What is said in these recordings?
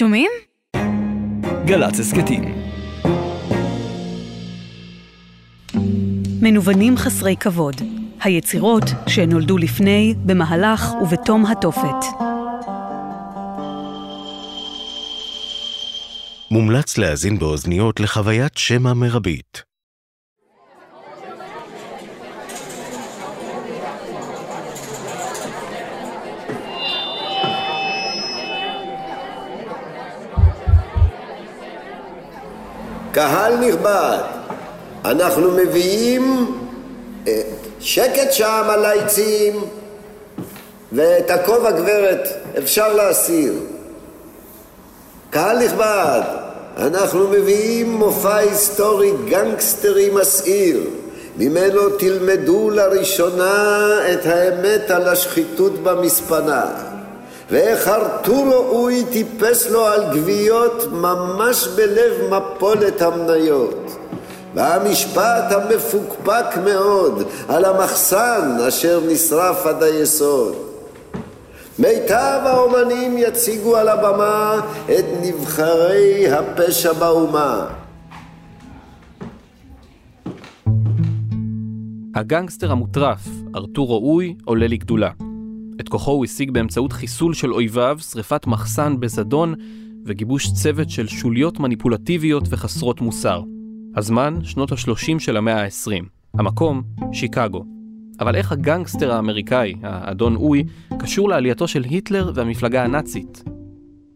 שומעים? גל"צ הסכתים. מנוונים חסרי כבוד, היצירות שנולדו לפני, במהלך ובתום התופת. מומלץ להאזין באוזניות לחוויית שמע מרבית. קהל נכבד, אנחנו מביאים אה, שקט שם על העצים ואת הכובע גברת אפשר להסיר. קהל נכבד, אנחנו מביאים מופע היסטורי גנגסטרי מסעיר ממנו תלמדו לראשונה את האמת על השחיתות במספנה ואיך ארתור ראוי טיפס לו על גוויות ממש בלב מפולת המניות והמשפט המפוקפק מאוד על המחסן אשר נשרף עד היסוד. מיטב האומנים יציגו על הבמה את נבחרי הפשע באומה. הגנגסטר המוטרף, ארתור ראוי, עולה לגדולה. את כוחו הוא השיג באמצעות חיסול של אויביו, שריפת מחסן בזדון וגיבוש צוות של שוליות מניפולטיביות וחסרות מוסר. הזמן, שנות ה-30 של המאה ה-20. המקום, שיקגו. אבל איך הגנגסטר האמריקאי, האדון אוי, קשור לעלייתו של היטלר והמפלגה הנאצית?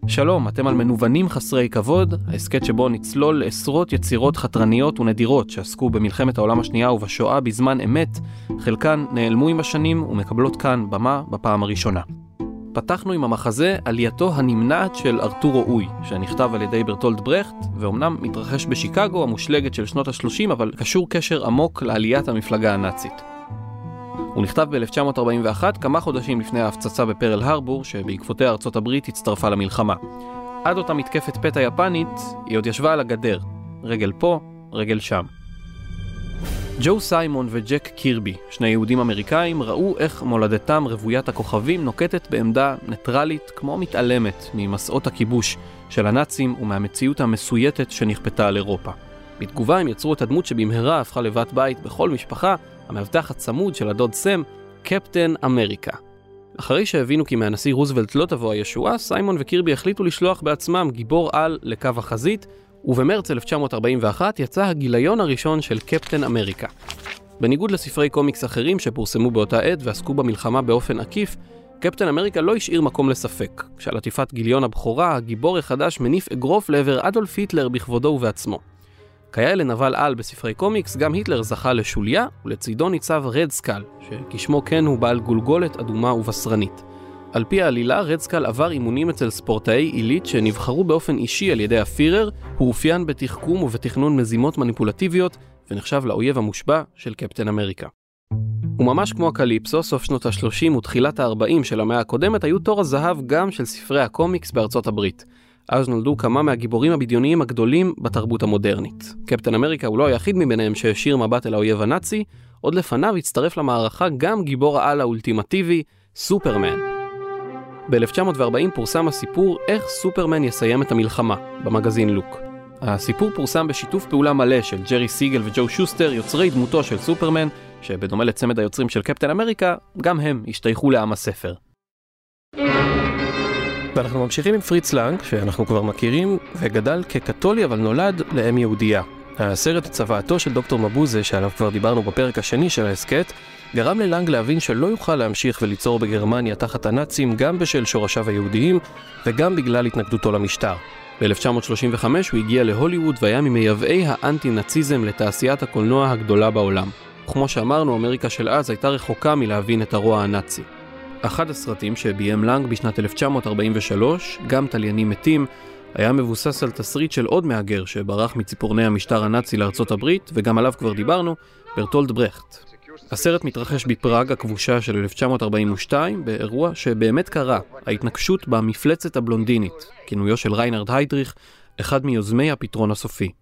שלום, אתם על מנוונים חסרי כבוד, ההסכת שבו נצלול לעשרות יצירות חתרניות ונדירות שעסקו במלחמת העולם השנייה ובשואה בזמן אמת, חלקן נעלמו עם השנים ומקבלות כאן במה בפעם הראשונה. פתחנו עם המחזה עלייתו הנמנעת של ארתורו אוי, שנכתב על ידי ברטולד ברכט, ואומנם מתרחש בשיקגו המושלגת של שנות ה-30, אבל קשור קשר עמוק לעליית המפלגה הנאצית. הוא נכתב ב-1941, כמה חודשים לפני ההפצצה בפרל הרבור, שבעקבותיה ארצות הברית הצטרפה למלחמה. עד אותה מתקפת פתע יפנית, היא עוד ישבה על הגדר, רגל פה, רגל שם. ג'ו סיימון וג'ק קירבי, שני יהודים אמריקאים, ראו איך מולדתם רוויית הכוכבים נוקטת בעמדה ניטרלית כמו מתעלמת ממסעות הכיבוש של הנאצים ומהמציאות המסויטת שנכפתה על אירופה. בתגובה הם יצרו את הדמות שבמהרה הפכה לבת בית בכל משפחה, המאבטח הצמוד של הדוד סם, קפטן אמריקה. אחרי שהבינו כי מהנשיא רוזוולט לא תבוא הישועה, סיימון וקירבי החליטו לשלוח בעצמם גיבור על לקו החזית, ובמרץ 1941 יצא הגיליון הראשון של קפטן אמריקה. בניגוד לספרי קומיקס אחרים שפורסמו באותה עת ועסקו במלחמה באופן עקיף, קפטן אמריקה לא השאיר מקום לספק. כשעל עטיפת גיליון הבכורה, הגיבור החדש מניף אגרוף לעבר אדולף היטלר בכבודו ובעצמו. כיאה לנבל על בספרי קומיקס, גם היטלר זכה לשוליה, ולצידו ניצב רד סקל, שכשמו כן הוא בעל גולגולת אדומה ובשרנית. על פי העלילה, רדסקל עבר אימונים אצל ספורטאי עילית שנבחרו באופן אישי על ידי הפירר, הוא אופיין בתחכום ובתכנון מזימות מניפולטיביות, ונחשב לאויב המושבע של קפטן אמריקה. וממש כמו הקליפסו, סוף שנות ה-30 ותחילת ה-40 של המאה הקודמת היו תור הזהב גם של ספרי הקומיקס בארצות הברית. אז נולדו כמה מהגיבורים הבדיוניים הגדולים בתרבות המודרנית. קפטן אמריקה הוא לא היחיד מביניהם שהשאיר מבט אל האויב הנאצי, עוד לפניו הצטרף למערכה גם גיבור העל האולטימטיבי, סופרמן. ב-1940 פורסם הסיפור איך סופרמן יסיים את המלחמה, במגזין לוק. הסיפור פורסם בשיתוף פעולה מלא של ג'רי סיגל וג'ו שוסטר, יוצרי דמותו של סופרמן, שבדומה לצמד היוצרים של קפטן אמריקה, גם הם השתייכו לעם הספר. ואנחנו ממשיכים עם פריץ לנג, שאנחנו כבר מכירים, וגדל כקתולי אבל נולד לאם יהודייה. הסרט צוואתו של דוקטור מבוזה, שעליו כבר דיברנו בפרק השני של ההסכת, גרם ללנג להבין שלא יוכל להמשיך וליצור בגרמניה תחת הנאצים גם בשל שורשיו היהודיים וגם בגלל התנגדותו למשטר. ב-1935 הוא הגיע להוליווד והיה ממייבאי האנטי-נאציזם לתעשיית הקולנוע הגדולה בעולם. וכמו שאמרנו, אמריקה של אז הייתה רחוקה מלהבין את הרוע הנאצי. אחד הסרטים שביים לנג בשנת 1943, גם תליינים מתים, היה מבוסס על תסריט של עוד מהגר שברח מציפורני המשטר הנאצי לארצות הברית, וגם עליו כבר דיברנו, ברטולד ברכט. הסרט מתרחש בפראג הכבושה של 1942, באירוע שבאמת קרה, ההתנגשות במפלצת הבלונדינית, כינויו של ריינרד היידריך, אחד מיוזמי הפתרון הסופי.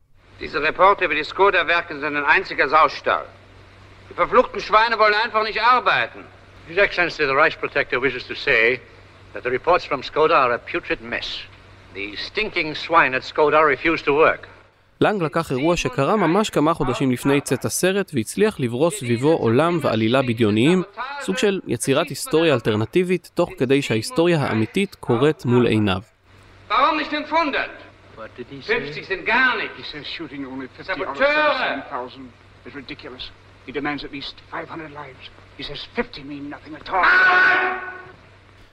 Die verfluchten Schweine wollen einfach nicht arbeiten. His Excellency, the Reich Protector wishes to say that the reports from Skoda are a putrid mess. The stinking swine at Skoda refused to work. לנג לקח אירוע שקרה ממש כמה חודשים לפני צאת הסרט והצליח לברוס סביבו עולם ועלילה בדיוניים, סוג של יצירת היסטוריה אלטרנטיבית, תוך כדי שההיסטוריה האמיתית קורית מול עיניו. Warum nicht 500? What did he say? 50 sind gar He nichts. says shooting only 50 out of Saboteur! 17,000 is ridiculous. He demands at least 500 lives. He says 50 mean nothing at all.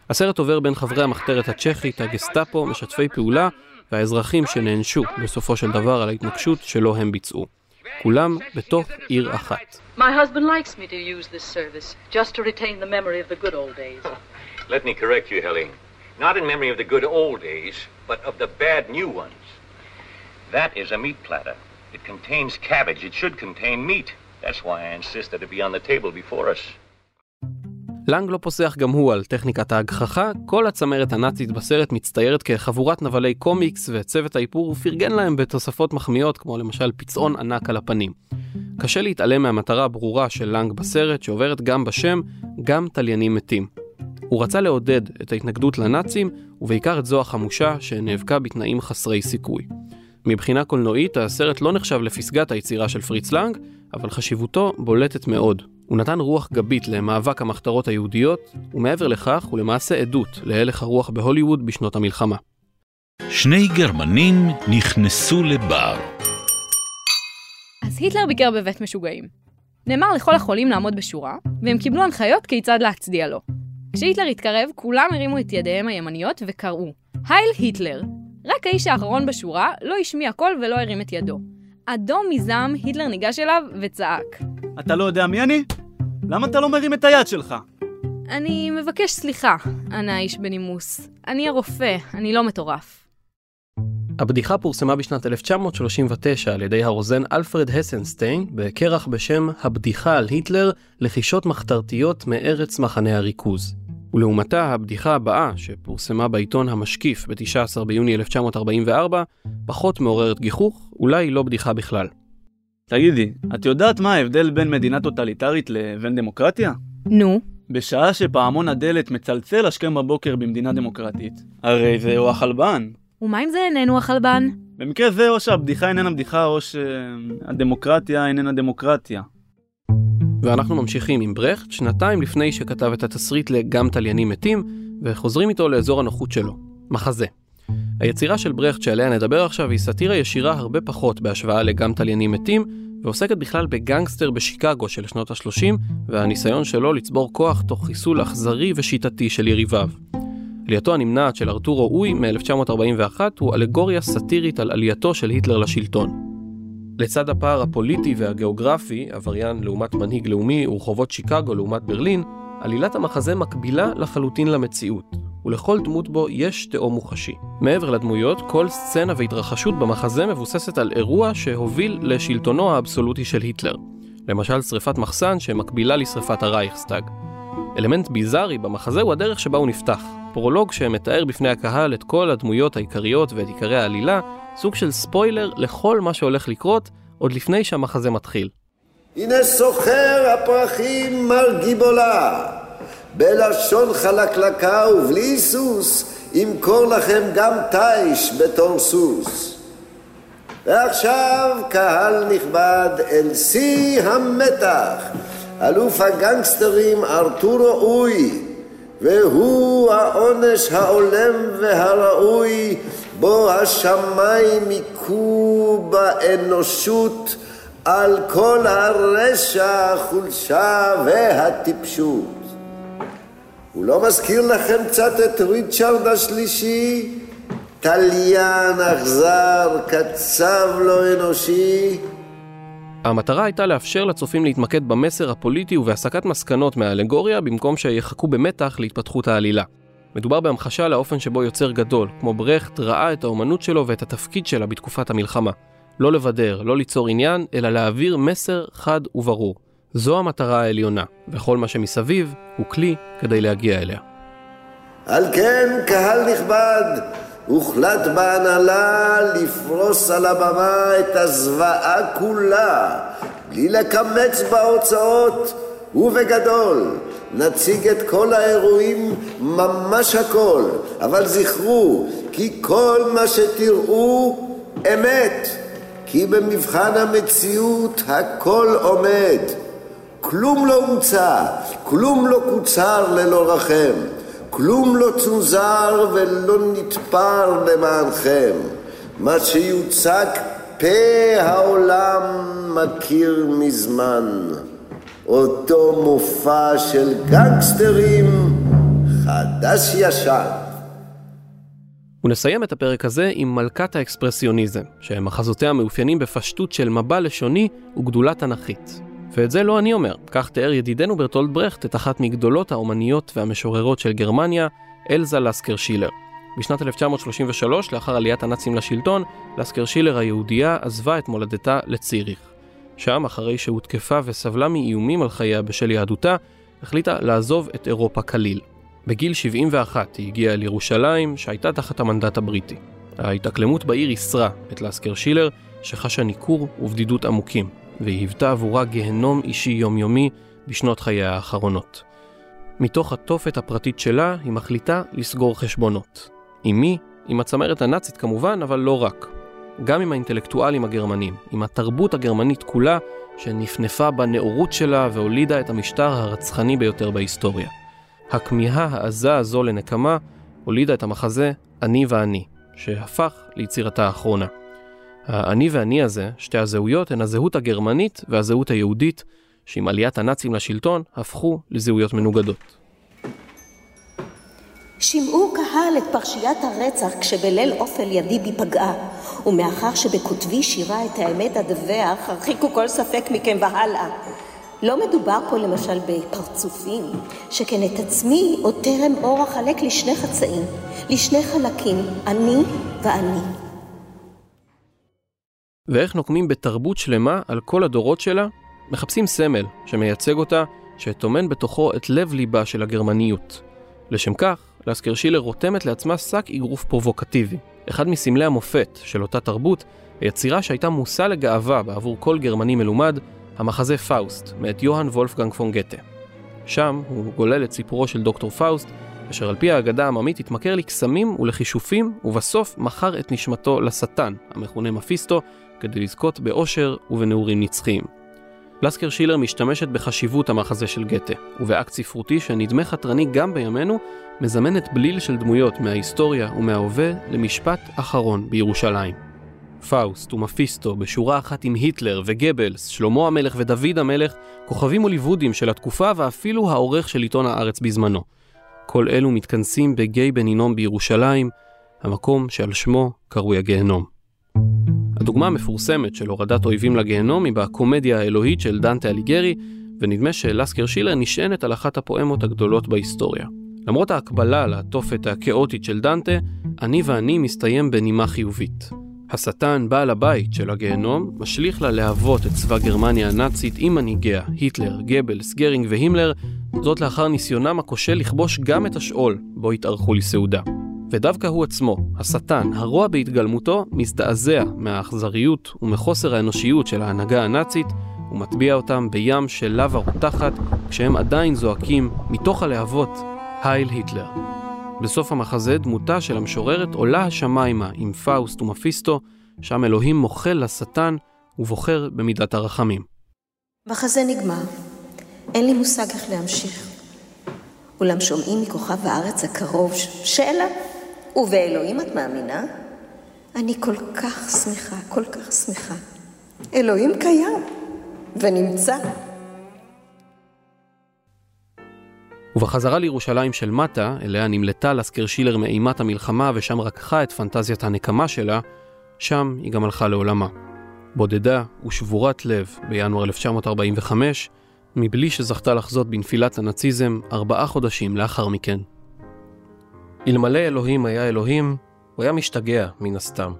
הסרט עובר בין חברי המחתרת הצ'כית, הגסטאפו, משתפי פעולה והאזרחים שנענשו בסופו של דבר על ההתנגשות שלא הם ביצעו. כולם בתוך עיר אחת. My husband likes me to use this service, just to retain the memory of the good old days. Let me correct you, Helene. Not in memory of the good old days, but of the bad new ones. That is a meat platter. It contains cabbage. It should contain meat. That's why I insist that it be on the table before us. לנג לא פוסח גם הוא על טכניקת ההגחכה, כל הצמרת הנאצית בסרט מצטיירת כחבורת נבלי קומיקס וצוות האיפור פרגן להם בתוספות מחמיאות כמו למשל פצעון ענק על הפנים. קשה להתעלם מהמטרה הברורה של לנג בסרט שעוברת גם בשם, גם תליינים מתים. הוא רצה לעודד את ההתנגדות לנאצים ובעיקר את זו החמושה שנאבקה בתנאים חסרי סיכוי. מבחינה קולנועית הסרט לא נחשב לפסגת היצירה של פריץ לנג, אבל חשיבותו בולטת מאוד. הוא נתן רוח גבית למאבק המחתרות היהודיות, ומעבר לכך הוא למעשה עדות להלך הרוח בהוליווד בשנות המלחמה. שני גרמנים נכנסו לבר. אז היטלר ביקר בבית משוגעים. נאמר לכל החולים לעמוד בשורה, והם קיבלו הנחיות כיצד להצדיע לו. כשהיטלר התקרב, כולם הרימו את ידיהם הימניות וקראו, הייל היטלר. רק האיש האחרון בשורה לא השמיע קול ולא הרים את ידו. אדום מזעם, היטלר ניגש אליו וצעק. אתה לא יודע מי אני? למה אתה לא מרים את היד שלך? אני מבקש סליחה, ענה האיש בנימוס. אני הרופא, אני לא מטורף. הבדיחה פורסמה בשנת 1939 על ידי הרוזן אלפרד הסנסטיין בכרך בשם "הבדיחה על היטלר, לחישות מחתרתיות מארץ מחנה הריכוז". ולעומתה הבדיחה הבאה, שפורסמה בעיתון המשקיף ב-19 ביוני 1944, פחות מעוררת גיחוך, אולי לא בדיחה בכלל. תגידי, את יודעת מה ההבדל בין מדינה טוטליטרית לבין דמוקרטיה? נו, בשעה שפעמון הדלת מצלצל השכם בבוקר במדינה דמוקרטית, הרי זהו החלבן. ומה אם זה איננו החלבן? במקרה זה או שהבדיחה איננה בדיחה או שהדמוקרטיה איננה דמוקרטיה. ואנחנו ממשיכים עם ברכט, שנתיים לפני שכתב את התסריט ל"גם תליינים מתים", וחוזרים איתו לאזור הנוחות שלו, מחזה. היצירה של ברכט שעליה נדבר עכשיו היא סאטירה ישירה הרבה פחות בהשוואה ל"גם תליינים מתים", ועוסקת בכלל בגנגסטר בשיקגו של שנות ה-30, והניסיון שלו לצבור כוח תוך חיסול אכזרי ושיטתי של יריביו. עלייתו הנמנעת של ארתורו אוי מ-1941 הוא אלגוריה סאטירית על עלייתו של היטלר לשלטון. לצד הפער הפוליטי והגיאוגרפי, עבריין לעומת מנהיג לאומי ורחובות שיקגו לעומת ברלין, עלילת המחזה מקבילה לחלוטין למציאות, ולכל דמות בו יש תאום מוחשי. מעבר לדמויות, כל סצנה והתרחשות במחזה מבוססת על אירוע שהוביל לשלטונו האבסולוטי של היטלר. למשל שריפת מחסן שמקבילה לשריפת הרייכסטאג. אלמנט ביזארי במחזה הוא הדרך שבה הוא נפתח. פרולוג שמתאר בפני הקהל את כל הדמויות העיקריות ואת עיקרי העלילה, סוג של ספוילר לכל מה שהולך לקרות עוד לפני שהמחזה מתחיל. הנה סוחר הפרחים מר גיבולה, בלשון חלקלקה ובלי היסוס, ימכור לכם גם תיש בתור סוס. ועכשיו, קהל נכבד, אל שיא המתח, אלוף הגנגסטרים ארתורו אוי, והוא העונש ההולם והראוי בו השמיים היכו באנושות על כל הרשע, החולשה והטיפשות. הוא לא מזכיר לכם קצת את ריצ'רד השלישי? תליין אכזר, קצב לא אנושי? המטרה הייתה לאפשר לצופים להתמקד במסר הפוליטי ובהסקת מסקנות מהאלגוריה במקום שיחכו במתח להתפתחות העלילה. מדובר בהמחשה לאופן שבו יוצר גדול, כמו ברכט, ראה את האומנות שלו ואת התפקיד שלה בתקופת המלחמה. לא לבדר, לא ליצור עניין, אלא להעביר מסר חד וברור. זו המטרה העליונה, וכל מה שמסביב הוא כלי כדי להגיע אליה. על כן, קהל נכבד, הוחלט בהנהלה לפרוס על הבמה את הזוועה כולה, בלי לקמץ בהוצאות ובגדול. נציג את כל האירועים, ממש הכל, אבל זכרו, כי כל מה שתראו אמת, כי במבחן המציאות הכל עומד. כלום לא הומצא, כלום לא קוצר ללא רחם, כלום לא צונזר ולא נתפר למענכם. מה שיוצג פה העולם מכיר מזמן. אותו מופע של גנגסטרים חדש ישן. ונסיים את הפרק הזה עם מלכת האקספרסיוניזם, שמחזותיה מאופיינים בפשטות של מבע לשוני וגדולה תנכית. ואת זה לא אני אומר, כך תיאר ידידנו ברטולד ברכט את אחת מגדולות האומניות והמשוררות של גרמניה, אלזה לסקר שילר. בשנת 1933, לאחר עליית הנאצים לשלטון, לסקר שילר היהודייה עזבה את מולדתה לציריך. שם, אחרי שהותקפה וסבלה מאיומים על חייה בשל יהדותה, החליטה לעזוב את אירופה כליל. בגיל 71 היא הגיעה אל ירושלים, שהייתה תחת המנדט הבריטי. ההתאקלמות בעיר ייסרה את לסקר שילר, שחשה ניכור ובדידות עמוקים, והיא היוותה עבורה גיהנום אישי יומיומי בשנות חייה האחרונות. מתוך התופת הפרטית שלה, היא מחליטה לסגור חשבונות. עם מי? עם הצמרת הנאצית כמובן, אבל לא רק. גם עם האינטלקטואלים הגרמנים, עם התרבות הגרמנית כולה, שנפנפה בנאורות שלה והולידה את המשטר הרצחני ביותר בהיסטוריה. הכמיהה העזה הזו לנקמה הולידה את המחזה "אני ואני", שהפך ליצירתה האחרונה. האני ואני הזה, שתי הזהויות, הן הזהות הגרמנית והזהות היהודית, שעם עליית הנאצים לשלטון הפכו לזהויות מנוגדות. שמעו קהל את פרשיית הרצח כשבליל אופל ידי בי פגעה, ומאחר שבכותבי שירה את האמת אדווח, הרחיקו כל ספק מכם והלאה. לא מדובר פה למשל בפרצופים, שכן את עצמי עוד טרם אור אחלק לשני חצאים, לשני חלקים, אני ואני. ואיך נוקמים בתרבות שלמה על כל הדורות שלה? מחפשים סמל שמייצג אותה, שטומן בתוכו את לב ליבה של הגרמניות. לשם כך, לסקר שילר רותמת לעצמה שק אגרוף פרובוקטיבי. אחד מסמלי המופת של אותה תרבות, היצירה שהייתה מושא לגאווה בעבור כל גרמני מלומד, המחזה פאוסט, מאת יוהאן וולפגנג פון גתה. שם הוא גולל את סיפורו של דוקטור פאוסט, אשר על פי האגדה העממית התמכר לקסמים ולכישופים, ובסוף מכר את נשמתו לשטן, המכונה מפיסטו, כדי לזכות באושר ובנעורים נצחיים. לסקר שילר משתמשת בחשיבות המחזה של גתה, ובאקט ספרותי שנדמה חתרני גם בימינו, מזמנת בליל של דמויות מההיסטוריה ומההווה למשפט אחרון בירושלים. פאוסט ומפיסטו בשורה אחת עם היטלר וגבלס, שלמה המלך ודוד המלך, כוכבים הוליוודיים של התקופה ואפילו העורך של עיתון הארץ בזמנו. כל אלו מתכנסים בגיא בן הינום בירושלים, המקום שעל שמו קרוי הגיהנום. הדוגמה המפורסמת של הורדת אויבים לגיהנום היא בקומדיה האלוהית של דנטה אליגרי, ונדמה שלסקר שילר נשענת על אחת הפואמות הגדולות בהיסטוריה. למרות ההקבלה לתופת הכאוטית של דנטה, אני ואני מסתיים בנימה חיובית. השטן, בעל הבית של הגיהנום, משליך ללהבות את צבא גרמניה הנאצית עם מנהיגיה, היטלר, גבלס, גרינג והימלר, זאת לאחר ניסיונם הכושל לכבוש גם את השאול בו התארחו לסעודה. ודווקא הוא עצמו, השטן, הרוע בהתגלמותו, מזדעזע מהאכזריות ומחוסר האנושיות של ההנהגה הנאצית, ומטביע אותם בים של לאווה רותחת, כשהם עדיין זועקים מתוך הלהבות, Heil Hitler. בסוף המחזה דמותה של המשוררת עולה השמיימה עם פאוסט ומפיסטו, שם אלוהים מוחל לשטן ובוחר במידת הרחמים. מחזה נגמר. אין לי מושג איך להמשיך. אולם שומעים מכוכב הארץ הקרוב שאלה, ובאלוהים את מאמינה? אני כל כך שמחה, כל כך שמחה. אלוהים קיים ונמצא. ובחזרה לירושלים של מטה, אליה נמלטה לסקר שילר מאימת המלחמה ושם רקחה את פנטזיית הנקמה שלה, שם היא גם הלכה לעולמה. בודדה ושבורת לב בינואר 1945, מבלי שזכתה לחזות בנפילת הנאציזם ארבעה חודשים לאחר מכן. אלמלא אלוהים היה אלוהים, הוא היה משתגע מן הסתם.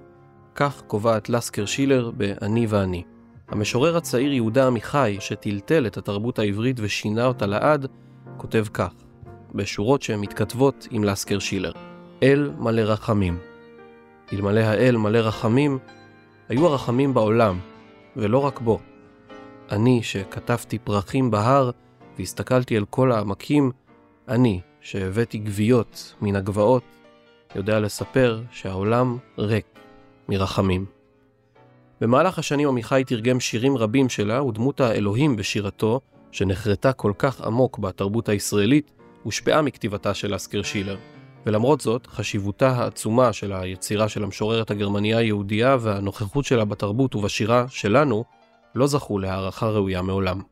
כך קובעת לסקר שילר ב"אני ואני". המשורר הצעיר יהודה עמיחי, שטלטל את התרבות העברית ושינה אותה לעד, כותב כך, בשורות שהן מתכתבות עם לסקר שילר: אל מלא רחמים. אלמלא האל מלא רחמים, היו הרחמים בעולם, ולא רק בו. אני, שכתבתי פרחים בהר, והסתכלתי אל כל העמקים, אני, שהבאתי גוויות מן הגבעות, יודע לספר שהעולם ריק מרחמים. במהלך השנים עמיחי תרגם שירים רבים שלה, ודמות האלוהים בשירתו, שנחרטה כל כך עמוק בתרבות הישראלית, הושפעה מכתיבתה של אסקר שילר. ולמרות זאת, חשיבותה העצומה של היצירה של המשוררת הגרמניה היהודייה והנוכחות שלה בתרבות ובשירה שלנו, לא זכו להערכה ראויה מעולם.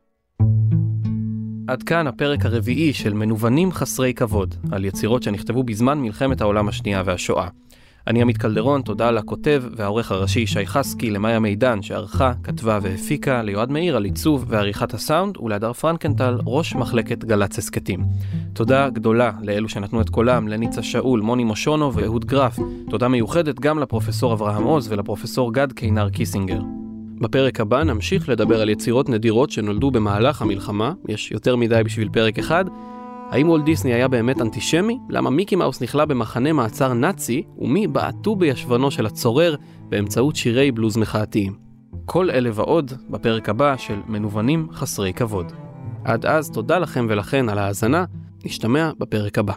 עד כאן הפרק הרביעי של מנוונים חסרי כבוד, על יצירות שנכתבו בזמן מלחמת העולם השנייה והשואה. אני עמית קלדרון, תודה לכותב והעורך הראשי שי חסקי, למאיה מידן שערכה, כתבה והפיקה, ליועד מאיר על עיצוב ועריכת הסאונד, ולהדר פרנקנטל, ראש מחלקת גל"צ הסכתים. תודה גדולה לאלו שנתנו את קולם, לניצה שאול, מוני מושונו ואהוד גרף. תודה מיוחדת גם לפרופסור אברהם עוז ולפרופסור גד קינר קיסינגר. בפרק הבא נמשיך לדבר על יצירות נדירות שנולדו במהלך המלחמה, יש יותר מדי בשביל פרק אחד, האם וולט דיסני היה באמת אנטישמי? למה מיקי מאוס נכלא במחנה מעצר נאצי? ומי בעטו בישבנו של הצורר באמצעות שירי בלוז מחאתיים? כל אלה ועוד בפרק הבא של מנוונים חסרי כבוד. עד אז תודה לכם ולכן על ההאזנה, נשתמע בפרק הבא.